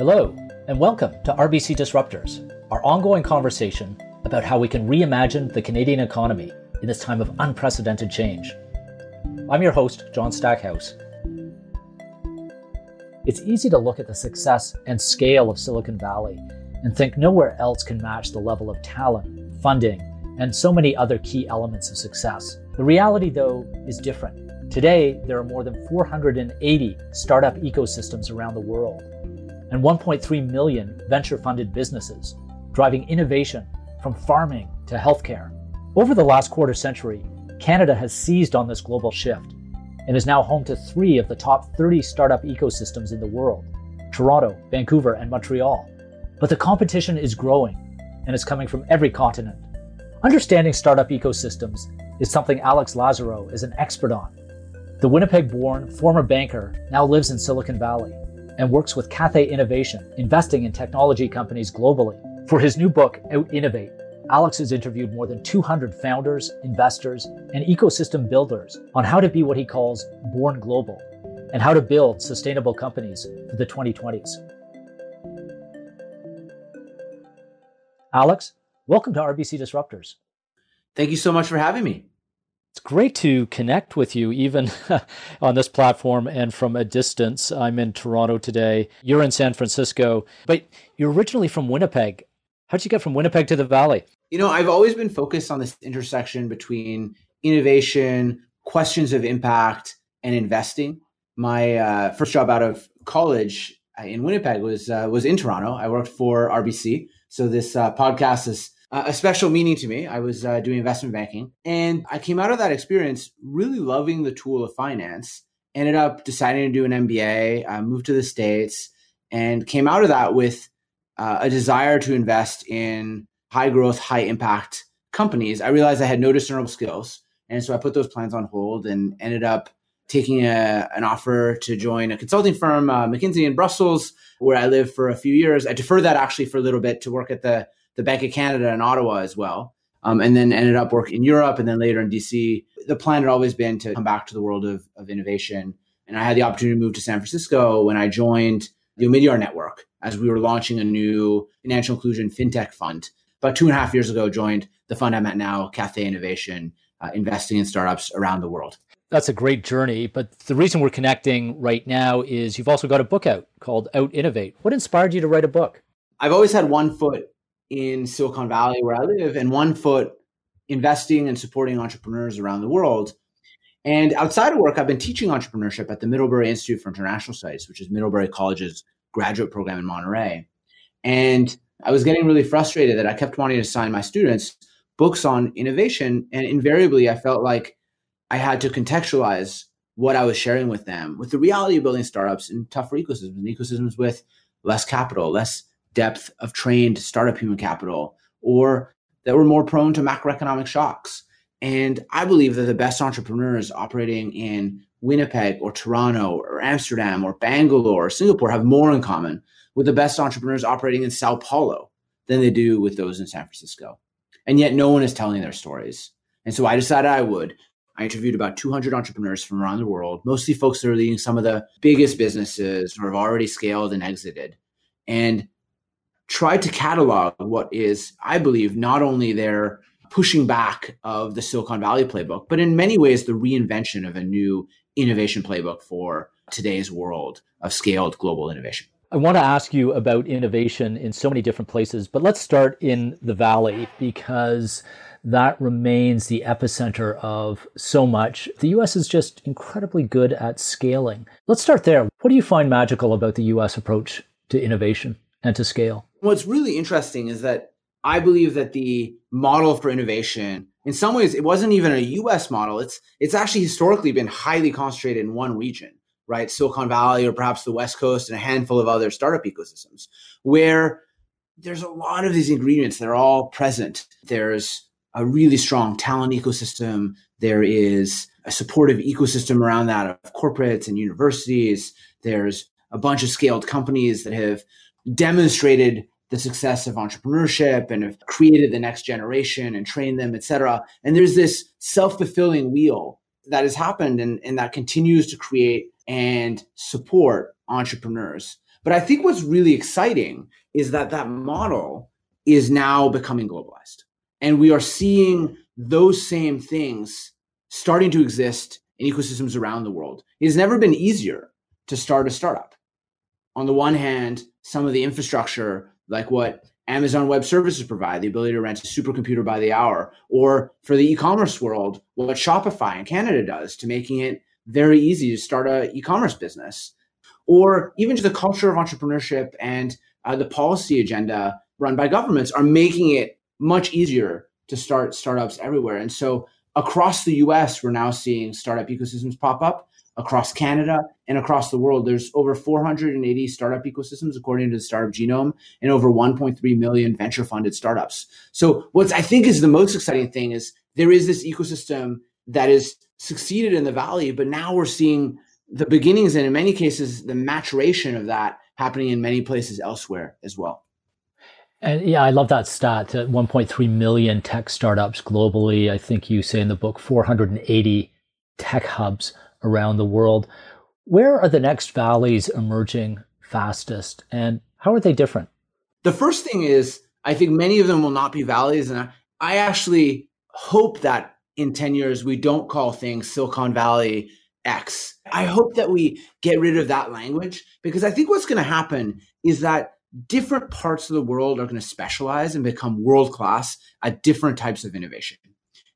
Hello, and welcome to RBC Disruptors, our ongoing conversation about how we can reimagine the Canadian economy in this time of unprecedented change. I'm your host, John Stackhouse. It's easy to look at the success and scale of Silicon Valley and think nowhere else can match the level of talent, funding, and so many other key elements of success. The reality, though, is different. Today, there are more than 480 startup ecosystems around the world and 1.3 million venture funded businesses, driving innovation from farming to healthcare. Over the last quarter century, Canada has seized on this global shift and is now home to three of the top 30 startup ecosystems in the world Toronto, Vancouver, and Montreal. But the competition is growing and is coming from every continent. Understanding startup ecosystems is something Alex Lazarow is an expert on. The Winnipeg born former banker now lives in Silicon Valley and works with Cathay Innovation, investing in technology companies globally. For his new book, Out Innovate, Alex has interviewed more than 200 founders, investors, and ecosystem builders on how to be what he calls born global and how to build sustainable companies for the 2020s. Alex, welcome to RBC Disruptors. Thank you so much for having me. It's great to connect with you, even on this platform and from a distance. I'm in Toronto today. You're in San Francisco, but you're originally from Winnipeg. How'd you get from Winnipeg to the Valley? You know, I've always been focused on this intersection between innovation, questions of impact, and investing. My uh, first job out of college uh, in Winnipeg was uh, was in Toronto. I worked for RBC, so this uh, podcast is a special meaning to me. I was uh, doing investment banking and I came out of that experience really loving the tool of finance. Ended up deciding to do an MBA, uh, moved to the States, and came out of that with uh, a desire to invest in high growth, high impact companies. I realized I had no discernible skills. And so I put those plans on hold and ended up taking a, an offer to join a consulting firm, uh, McKinsey in Brussels, where I lived for a few years. I deferred that actually for a little bit to work at the the Bank of Canada in Ottawa as well. Um, and then ended up working in Europe and then later in DC. The plan had always been to come back to the world of, of innovation. And I had the opportunity to move to San Francisco when I joined the Omidyar Network as we were launching a new financial inclusion fintech fund. About two and a half years ago, joined the fund I'm at now, Cathay Innovation, uh, investing in startups around the world. That's a great journey. But the reason we're connecting right now is you've also got a book out called Out Innovate. What inspired you to write a book? I've always had one foot in Silicon Valley where I live and one foot investing and supporting entrepreneurs around the world. And outside of work, I've been teaching entrepreneurship at the Middlebury Institute for International Studies, which is Middlebury College's graduate program in Monterey. And I was getting really frustrated that I kept wanting to assign my students books on innovation. And invariably, I felt like I had to contextualize what I was sharing with them with the reality of building startups in tougher ecosystems, ecosystems with less capital, less depth of trained startup human capital or that were more prone to macroeconomic shocks. And I believe that the best entrepreneurs operating in Winnipeg or Toronto or Amsterdam or Bangalore or Singapore have more in common with the best entrepreneurs operating in Sao Paulo than they do with those in San Francisco. And yet no one is telling their stories. And so I decided I would. I interviewed about 200 entrepreneurs from around the world, mostly folks that are leading some of the biggest businesses or have already scaled and exited. And tried to catalog what is, I believe, not only their pushing back of the Silicon Valley playbook, but in many ways the reinvention of a new innovation playbook for today's world of scaled global innovation. I want to ask you about innovation in so many different places, but let's start in the Valley because that remains the epicenter of so much. The US is just incredibly good at scaling. Let's start there. What do you find magical about the US approach to innovation and to scale? What's really interesting is that I believe that the model for innovation, in some ways, it wasn't even a US model. It's it's actually historically been highly concentrated in one region, right? Silicon Valley or perhaps the West Coast and a handful of other startup ecosystems, where there's a lot of these ingredients that are all present. There's a really strong talent ecosystem. There is a supportive ecosystem around that of corporates and universities. There's a bunch of scaled companies that have demonstrated the success of entrepreneurship and have created the next generation and trained them, et cetera. And there's this self-fulfilling wheel that has happened and, and that continues to create and support entrepreneurs. But I think what's really exciting is that that model is now becoming globalized. And we are seeing those same things starting to exist in ecosystems around the world. It has never been easier to start a startup. On the one hand, some of the infrastructure, like what Amazon Web Services provide, the ability to rent a supercomputer by the hour, or for the e-commerce world, what Shopify in Canada does to making it very easy to start a e-commerce business, or even to the culture of entrepreneurship and uh, the policy agenda run by governments are making it much easier to start startups everywhere. And so across the US, we're now seeing startup ecosystems pop up. Across Canada and across the world, there's over 480 startup ecosystems according to the Startup Genome, and over 1.3 million venture funded startups. So, what I think is the most exciting thing is there is this ecosystem that has succeeded in the Valley, but now we're seeing the beginnings and, in many cases, the maturation of that happening in many places elsewhere as well. And yeah, I love that stat uh, 1.3 million tech startups globally. I think you say in the book 480 tech hubs around the world. Where are the next valleys emerging fastest and how are they different? The first thing is, I think many of them will not be valleys. And I actually hope that in 10 years, we don't call things Silicon Valley X. I hope that we get rid of that language because I think what's going to happen is that different parts of the world are going to specialize and become world class at different types of innovation.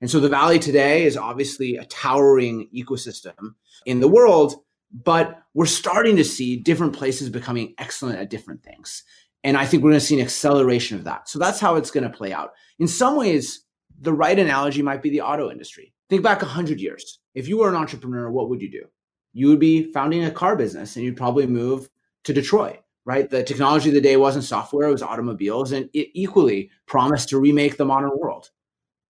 And so the Valley today is obviously a towering ecosystem in the world, but we're starting to see different places becoming excellent at different things. And I think we're going to see an acceleration of that. So that's how it's going to play out. In some ways, the right analogy might be the auto industry. Think back 100 years. If you were an entrepreneur, what would you do? You would be founding a car business and you'd probably move to Detroit right? The technology of the day wasn't software, it was automobiles, and it equally promised to remake the modern world.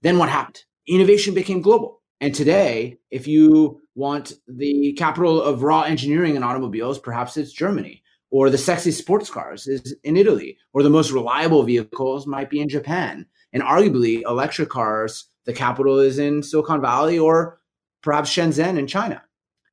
Then what happened? Innovation became global. And today, if you want the capital of raw engineering in automobiles, perhaps it's Germany, or the sexy sports cars is in Italy, or the most reliable vehicles might be in Japan. And arguably, electric cars, the capital is in Silicon Valley or perhaps Shenzhen in China.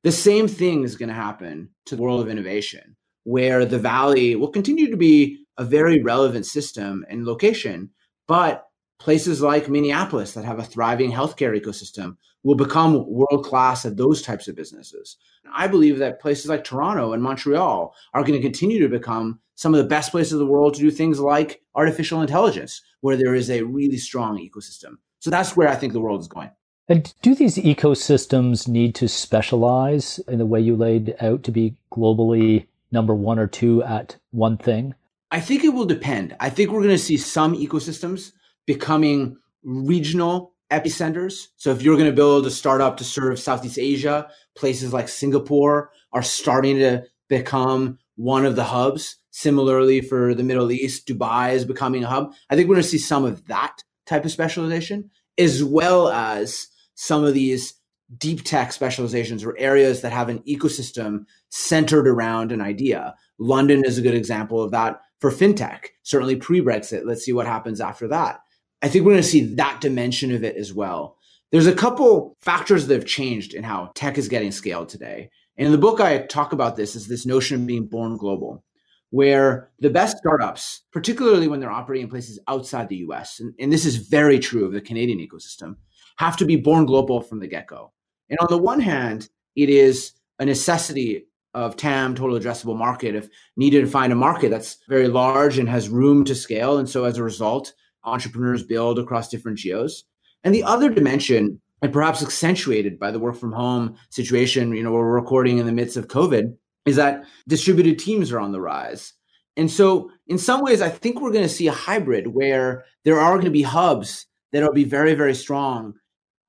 The same thing is going to happen to the world of innovation where the valley will continue to be a very relevant system and location, but places like Minneapolis that have a thriving healthcare ecosystem will become world class at those types of businesses. I believe that places like Toronto and Montreal are going to continue to become some of the best places in the world to do things like artificial intelligence, where there is a really strong ecosystem. So that's where I think the world is going. And do these ecosystems need to specialize in the way you laid out to be globally number one or two at one thing? I think it will depend. I think we're going to see some ecosystems becoming regional epicenters. So if you're going to build a startup to serve Southeast Asia, places like Singapore are starting to become one of the hubs. Similarly, for the Middle East, Dubai is becoming a hub. I think we're going to see some of that type of specialization, as well as some of these deep tech specializations or areas that have an ecosystem centered around an idea. London is a good example of that for fintech, certainly pre Brexit. Let's see what happens after that. I think we're going to see that dimension of it as well. There's a couple factors that have changed in how tech is getting scaled today. And in the book, I talk about this is this notion of being born global, where the best startups, particularly when they're operating in places outside the US, and, and this is very true of the Canadian ecosystem, have to be born global from the get go. And on the one hand, it is a necessity of TAM, total addressable market, if needed to find a market that's very large and has room to scale. And so as a result, entrepreneurs build across different geos. And the other dimension, and perhaps accentuated by the work from home situation, you know, we're recording in the midst of COVID, is that distributed teams are on the rise. And so, in some ways, I think we're going to see a hybrid where there are going to be hubs that will be very, very strong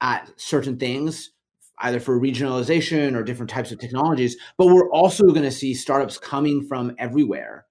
at certain things either for regionalization or different types of technologies. But we're also going to see startups coming from everywhere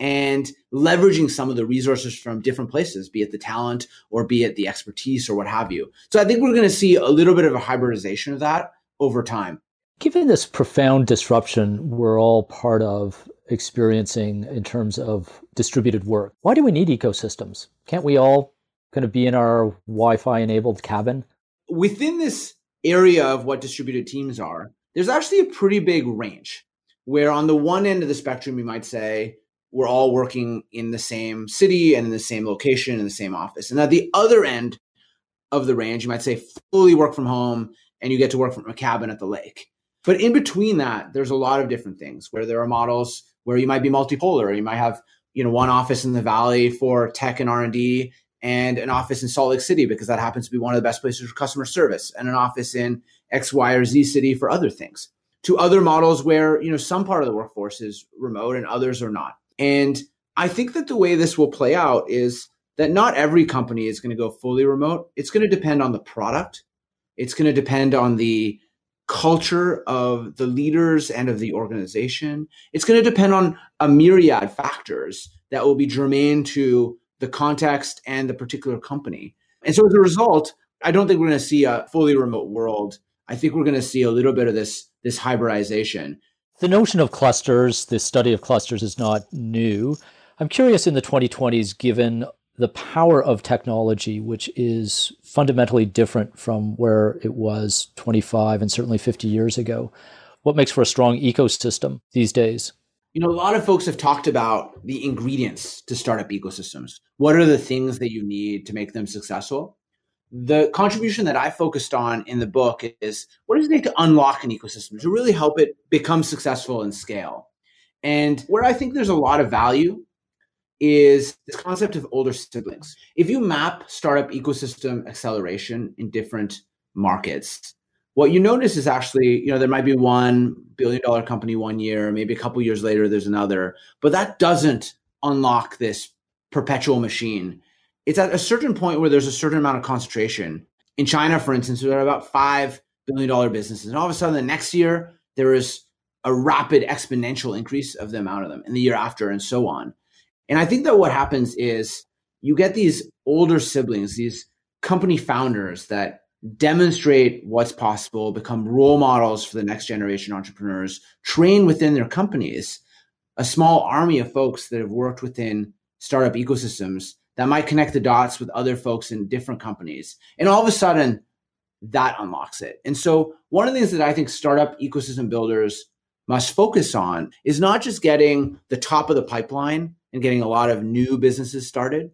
and leveraging some of the resources from different places, be it the talent or be it the expertise or what have you. So I think we're going to see a little bit of a hybridization of that over time. Given this profound disruption we're all part of experiencing in terms of distributed work, why do we need ecosystems? Can't we all kind of be in our Wi Fi enabled cabin? Within this area of what distributed teams are, there's actually a pretty big range. where on the one end of the spectrum, you might say, we're all working in the same city and in the same location in the same office. And at the other end of the range, you might say fully work from home and you get to work from a cabin at the lake. But in between that, there's a lot of different things where there are models where you might be multipolar. You might have, you know, one office in the valley for tech and R&D and an office in Salt Lake City because that happens to be one of the best places for customer service and an office in X, Y, or Z city for other things. To other models where, you know, some part of the workforce is remote and others are not. And I think that the way this will play out is that not every company is going to go fully remote. It's going to depend on the product. It's going to depend on the culture of the leaders and of the organization. It's going to depend on a myriad factors that will be germane to the context and the particular company. And so as a result, I don't think we're going to see a fully remote world. I think we're going to see a little bit of this this hybridization. The notion of clusters, the study of clusters is not new. I'm curious in the 2020s, given the power of technology, which is fundamentally different from where it was 25 and certainly 50 years ago, what makes for a strong ecosystem these days? You know, a lot of folks have talked about the ingredients to startup ecosystems. What are the things that you need to make them successful? The contribution that I focused on in the book is what does it take to unlock an ecosystem to really help it become successful and scale? And where I think there's a lot of value is this concept of older siblings. If you map startup ecosystem acceleration in different markets, what you notice is actually, you know, there might be one billion dollar company one year, maybe a couple years later, there's another, but that doesn't unlock this perpetual machine it's at a certain point where there's a certain amount of concentration. In China, for instance, there are about five billion dollar businesses, and all of a sudden, the next year there is a rapid exponential increase of the amount of them, and the year after, and so on. And I think that what happens is you get these older siblings, these company founders that demonstrate what's possible, become role models for the next generation entrepreneurs, train within their companies a small army of folks that have worked within startup ecosystems that might connect the dots with other folks in different companies. And all of a sudden, that unlocks it. And so, one of the things that I think startup ecosystem builders must focus on is not just getting the top of the pipeline and getting a lot of new businesses started,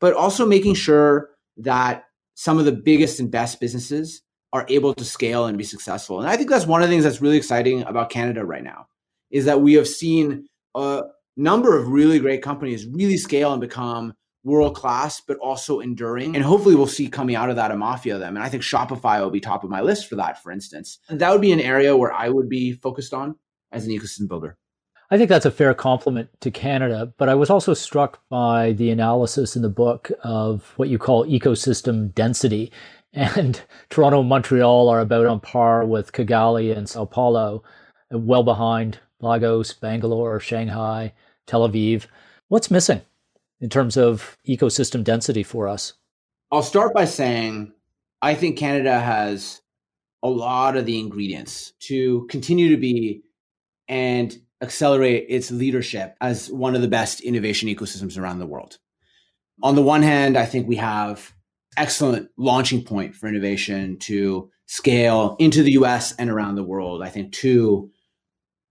but also making sure that some of the biggest and best businesses are able to scale and be successful. And I think that's one of the things that's really exciting about Canada right now is that we have seen a number of really great companies really scale and become world class, but also enduring. And hopefully we'll see coming out of that a mafia them. And I think Shopify will be top of my list for that, for instance. That would be an area where I would be focused on as an ecosystem builder. I think that's a fair compliment to Canada, but I was also struck by the analysis in the book of what you call ecosystem density. And Toronto and Montreal are about on par with Kigali and Sao Paulo, well behind Lagos, Bangalore, Shanghai, Tel Aviv. What's missing? In terms of ecosystem density for us? I'll start by saying I think Canada has a lot of the ingredients to continue to be and accelerate its leadership as one of the best innovation ecosystems around the world. On the one hand, I think we have excellent launching point for innovation to scale into the US and around the world. I think two,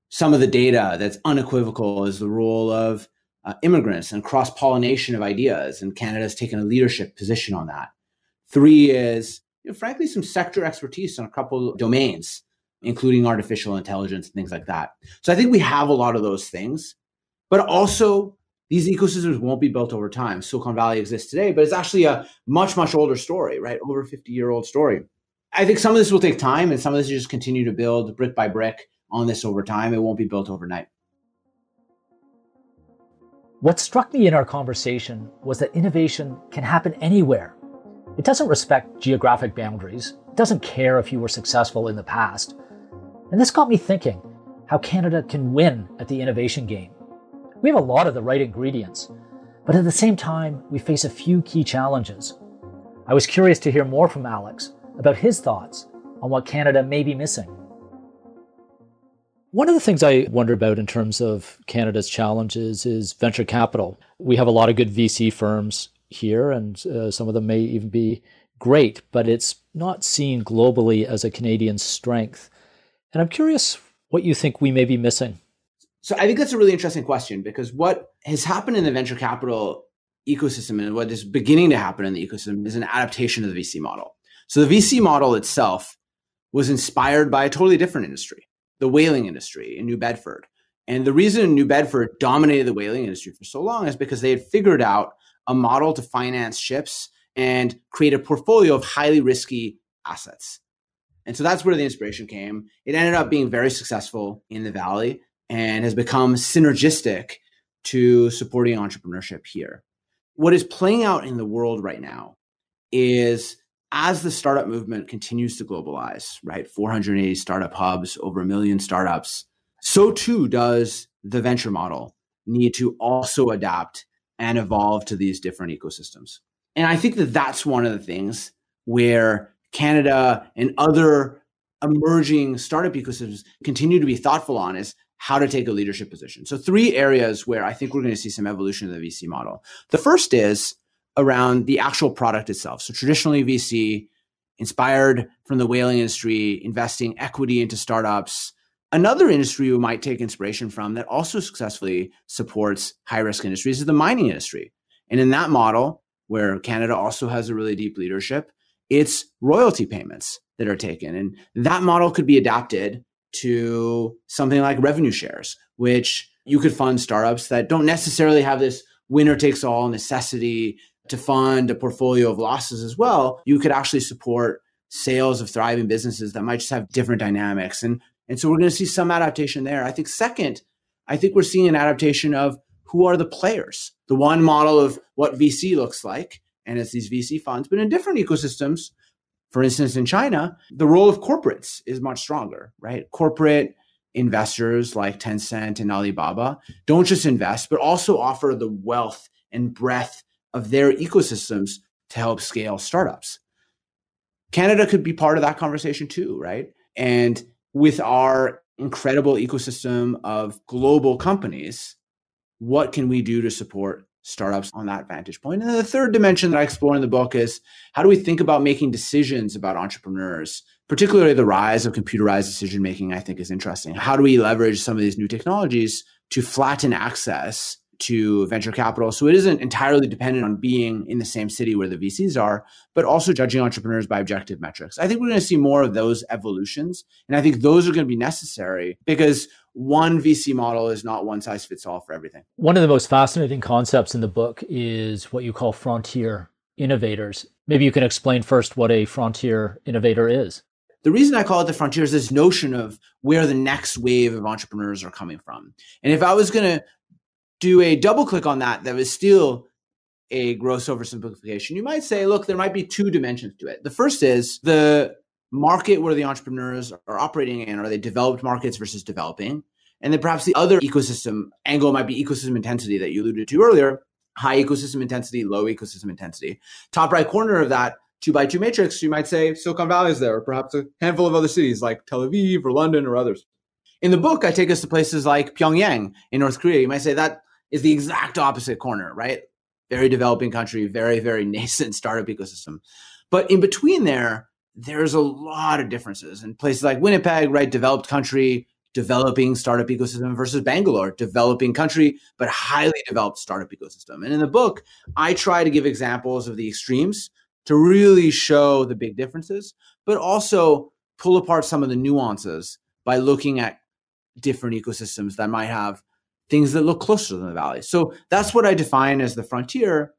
some of the data that's unequivocal is the role of uh, immigrants and cross pollination of ideas. And Canada has taken a leadership position on that. Three is, you know, frankly, some sector expertise on a couple domains, including artificial intelligence and things like that. So I think we have a lot of those things, but also these ecosystems won't be built over time. Silicon Valley exists today, but it's actually a much, much older story, right? Over 50 year old story. I think some of this will take time and some of this will just continue to build brick by brick on this over time. It won't be built overnight. What struck me in our conversation was that innovation can happen anywhere. It doesn't respect geographic boundaries, it doesn't care if you were successful in the past. And this got me thinking how Canada can win at the innovation game. We have a lot of the right ingredients, but at the same time, we face a few key challenges. I was curious to hear more from Alex about his thoughts on what Canada may be missing. One of the things I wonder about in terms of Canada's challenges is venture capital. We have a lot of good VC firms here, and uh, some of them may even be great, but it's not seen globally as a Canadian strength. And I'm curious what you think we may be missing So I think that's a really interesting question because what has happened in the venture capital ecosystem and what is beginning to happen in the ecosystem is an adaptation of the VC model. So the VC model itself was inspired by a totally different industry, the whaling industry in New Bedford. And the reason New Bedford dominated the whaling industry for so long is because they had figured out a model to finance ships and create a portfolio of highly risky assets. And so that's where the inspiration came. It ended up being very successful in the Valley and has become synergistic to supporting entrepreneurship here. What is playing out in the world right now is as the startup movement continues to globalize, right? 480 startup hubs, over a million startups, so too does the venture model need to also adapt and evolve to these different ecosystems. And I think that that's one of the things where Canada and other emerging startup ecosystems continue to be thoughtful on is how to take a leadership position. So, three areas where I think we're going to see some evolution of the VC model. The first is around the actual product itself. So, traditionally, VC inspired from the whaling industry, investing equity into startups. Another industry we might take inspiration from that also successfully supports high risk industries is the mining industry. And in that model, where Canada also has a really deep leadership, it's royalty payments that are taken. And that model could be adapted to something like revenue shares, which you could fund startups that don't necessarily have this winner takes all necessity to fund a portfolio of losses as well. You could actually support sales of thriving businesses that might just have different dynamics. And, and so we're going to see some adaptation there. I think second, I think we're seeing an adaptation of who are the players. The one model of what VC looks like and it's these VC funds. But in different ecosystems, for instance, in China, the role of corporates is much stronger, right? Corporate investors like Tencent and Alibaba don't just invest, but also offer the wealth and breadth of their ecosystems to help scale startups. Canada could be part of that conversation too, right? And with our incredible ecosystem of global companies, what can we do to support startups on that vantage point. And the third dimension that I explore in the book is how do we think about making decisions about entrepreneurs, particularly the rise of computerized decision making, I think is interesting. How do we leverage some of these new technologies to flatten access to venture capital. So it isn't entirely dependent on being in the same city where the VCs are, but also judging entrepreneurs by objective metrics. I think we're going to see more of those evolutions. And I think those are going to be necessary because one VC model is not one size fits all for everything. One of the most fascinating concepts in the book is what you call frontier innovators. Maybe you can explain first what a frontier innovator is. The reason I call it the frontier is this notion of where the next wave of entrepreneurs are coming from. And if I was going to do a double click on that that was still a gross oversimplification, you might say, look, there might be two dimensions to it. The first is the market where the entrepreneurs are operating in. Are they developed markets versus developing? And then perhaps the other ecosystem angle might be ecosystem intensity that you alluded to earlier high ecosystem intensity, low ecosystem intensity. Top right corner of that two by two matrix, you might say Silicon Valley is there, or perhaps a handful of other cities like Tel Aviv or London or others. In the book, I take us to places like Pyongyang in North Korea. You might say that is the exact opposite corner, right? Very developing country, very, very nascent startup ecosystem. But in between there, there's a lot of differences. In places like Winnipeg, right, developed country, developing startup ecosystem versus Bangalore, developing country, but highly developed startup ecosystem. And in the book, I try to give examples of the extremes to really show the big differences, but also pull apart some of the nuances by looking at different ecosystems that might have things that look closer than the valley. So that's what I define as the frontier.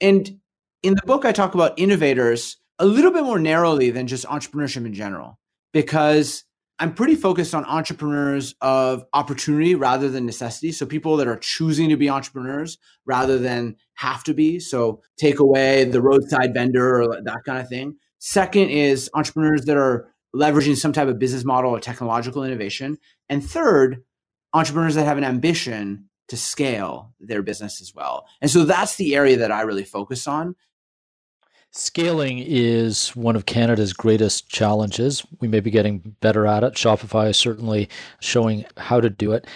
And in the book, I talk about innovators a little bit more narrowly than just entrepreneurship in general, because I'm pretty focused on entrepreneurs of opportunity rather than necessity. So people that are choosing to be entrepreneurs rather than have to be. So take away the roadside vendor or that kind of thing. Second is entrepreneurs that are leveraging some type of business model or technological innovation. And third, entrepreneurs that have an ambition to scale their business as well. And so that's the area that I really focus on. Scaling is one of Canada's greatest challenges. We may be getting better at it. Shopify is certainly showing how to do it.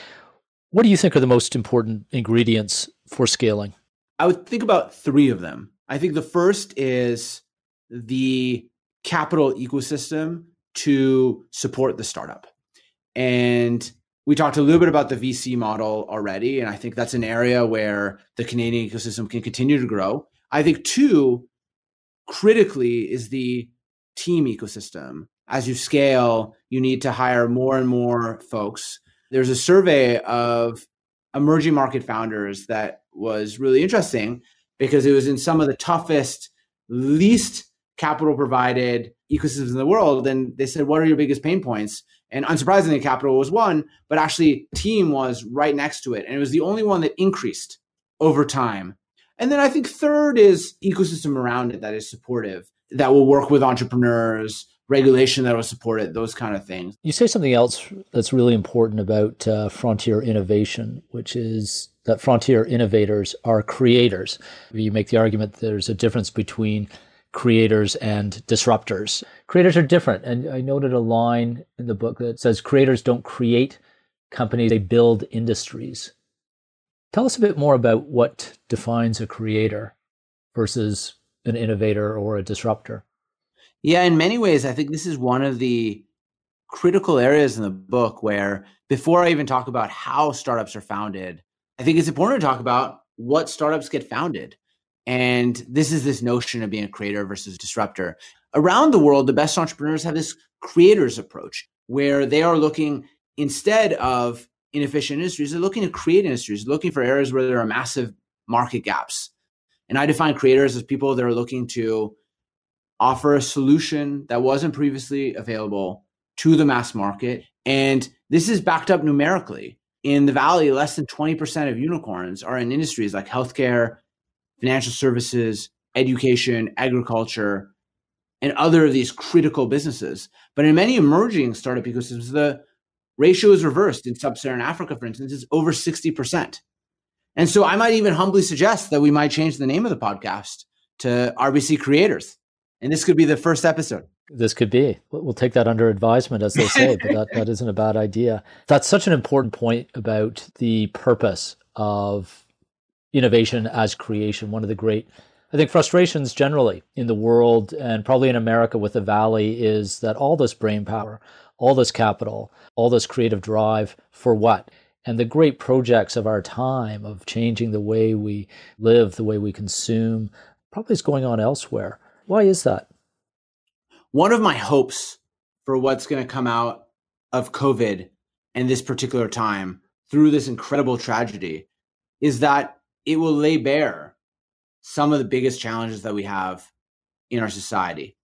What do you think are the most important ingredients for scaling? I would think about three of them. I think the first is the capital ecosystem to support the startup. And we talked a little bit about the VC model already, and I think that's an area where the Canadian ecosystem can continue to grow. I think, two, critically, is the team ecosystem. As you scale, you need to hire more and more folks. There's a survey of emerging market founders that was really interesting because it was in some of the toughest, least capital provided ecosystems in the world. And they said, What are your biggest pain points? And unsurprisingly, capital was one, but actually, team was right next to it. And it was the only one that increased over time. And then I think third is ecosystem around it that is supportive, that will work with entrepreneurs, regulation that will support it, those kind of things. You say something else that's really important about uh, frontier innovation, which is that frontier innovators are creators. You make the argument there's a difference between creators and disruptors. Creators are different. And I noted a line in the book that says creators don't create companies, they build industries. Tell us a bit more about what defines a creator versus an innovator or a disruptor. Yeah, in many ways, I think this is one of the critical areas in the book where before I even talk about how startups are founded, I think it's important to talk about what startups get founded. And this is this notion of being a creator versus disruptor. Around the world, the best entrepreneurs have this creators approach where they are looking instead of inefficient industries, they're looking to create industries, looking for areas where there are massive market gaps. And I define creators as people that are looking to offer a solution that wasn't previously available to the mass market. And this is backed up numerically. In the Valley, less than 20% of unicorns are in industries like healthcare, financial services, education, agriculture, and other of these critical businesses. But in many emerging startup ecosystems, the ratio is reversed. In sub Saharan Africa, for instance, it's over 60%. And so I might even humbly suggest that we might change the name of the podcast to RBC Creators. And this could be the first episode. This could be. We'll take that under advisement, as they say, but that, that isn't a bad idea. That's such an important point about the purpose of innovation as creation. One of the great, I think, frustrations generally in the world and probably in America with the Valley is that all this brain power, all this capital, all this creative drive for what? And the great projects of our time of changing the way we live, the way we consume, probably is going on elsewhere. Why is that? One of my hopes for what's going to come out of COVID and this particular time through this incredible tragedy is that it will lay bare some of the biggest challenges that we have in our society.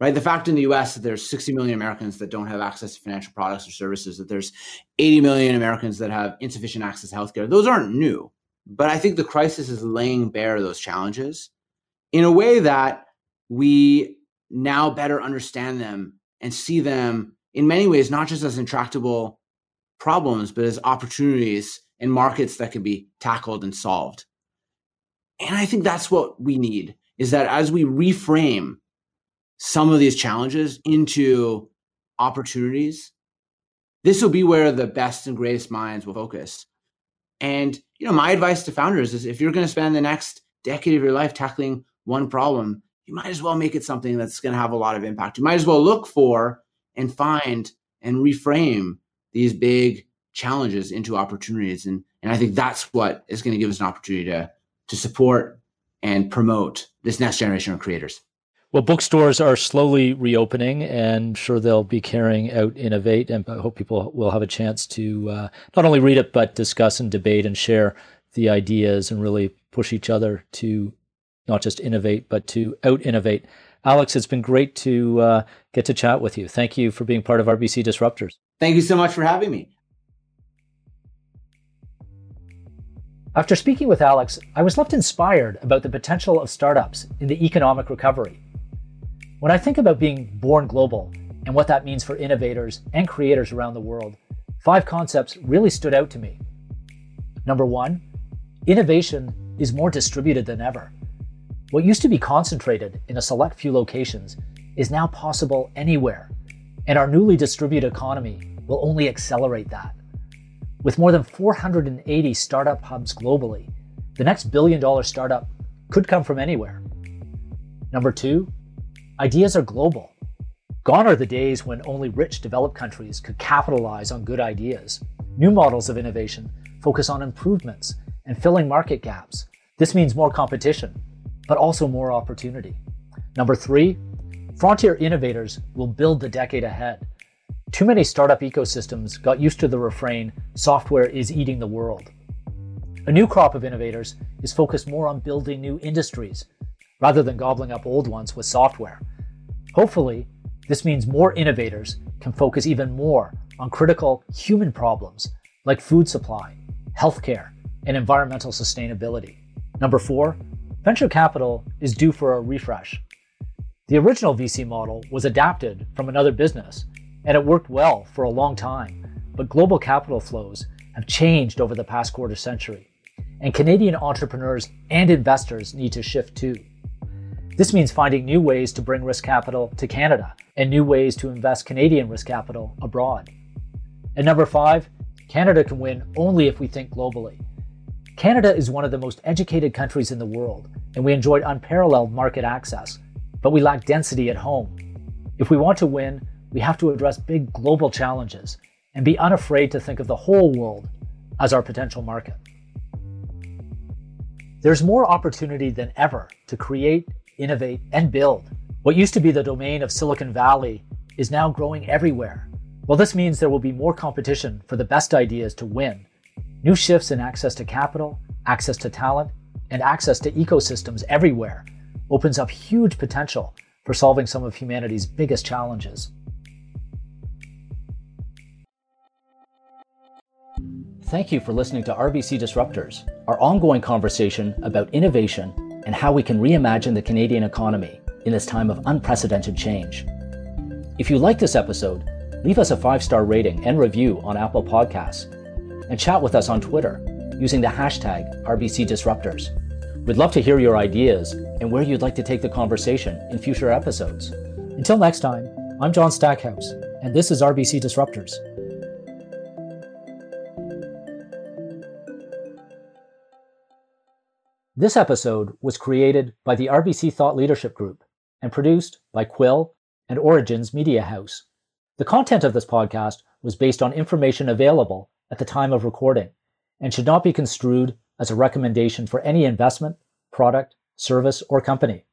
Right? The fact in the US that there's 60 million Americans that don't have access to financial products or services, that there's 80 million Americans that have insufficient access to healthcare, those aren't new. But I think the crisis is laying bare those challenges in a way that we now better understand them and see them in many ways, not just as intractable problems, but as opportunities and markets that can be tackled and solved. And I think that's what we need is that as we reframe some of these challenges into opportunities, this will be where the best and greatest minds will focus. And you know, my advice to founders is if you're going to spend the next decade of your life tackling one problem, you might as well make it something that's going to have a lot of impact. You might as well look for and find and reframe these big challenges into opportunities. And, and I think that's what is going to give us an opportunity to, to support and promote this next generation of creators. Well, bookstores are slowly reopening, and I'm sure they'll be carrying out Innovate. And I hope people will have a chance to uh, not only read it, but discuss and debate and share the ideas and really push each other to not just innovate, but to out innovate. Alex, it's been great to uh, get to chat with you. Thank you for being part of RBC Disruptors. Thank you so much for having me. After speaking with Alex, I was left inspired about the potential of startups in the economic recovery. When I think about being born global and what that means for innovators and creators around the world, five concepts really stood out to me. Number one, innovation is more distributed than ever. What used to be concentrated in a select few locations is now possible anywhere, and our newly distributed economy will only accelerate that. With more than 480 startup hubs globally, the next billion dollar startup could come from anywhere. Number two, ideas are global. Gone are the days when only rich developed countries could capitalize on good ideas. New models of innovation focus on improvements and filling market gaps. This means more competition, but also more opportunity. Number three, frontier innovators will build the decade ahead. Too many startup ecosystems got used to the refrain, software is eating the world. A new crop of innovators is focused more on building new industries rather than gobbling up old ones with software. Hopefully, this means more innovators can focus even more on critical human problems like food supply, healthcare, and environmental sustainability. Number four, venture capital is due for a refresh. The original VC model was adapted from another business, and it worked well for a long time. But global capital flows have changed over the past quarter century, and Canadian entrepreneurs and investors need to shift too. This means finding new ways to bring risk capital to Canada and new ways to invest Canadian risk capital abroad. And number five, Canada can win only if we think globally. Canada is one of the most educated countries in the world, and we enjoy unparalleled market access, but we lack density at home. If we want to win, we have to address big global challenges and be unafraid to think of the whole world as our potential market. There's more opportunity than ever to create, innovate, and build. What used to be the domain of Silicon Valley is now growing everywhere well, this means there will be more competition for the best ideas to win. New shifts in access to capital, access to talent, and access to ecosystems everywhere opens up huge potential for solving some of humanity's biggest challenges. Thank you for listening to RBC Disruptors, our ongoing conversation about innovation and how we can reimagine the Canadian economy in this time of unprecedented change. If you like this episode, leave us a five star rating and review on Apple Podcasts, and chat with us on Twitter using the hashtag RBC Disruptors. We'd love to hear your ideas and where you'd like to take the conversation in future episodes. Until next time, I'm John Stackhouse, and this is RBC Disruptors. This episode was created by the RBC Thought Leadership Group and produced by Quill and Origins Media House. The content of this podcast was based on information available at the time of recording and should not be construed as a recommendation for any investment, product, service, or company.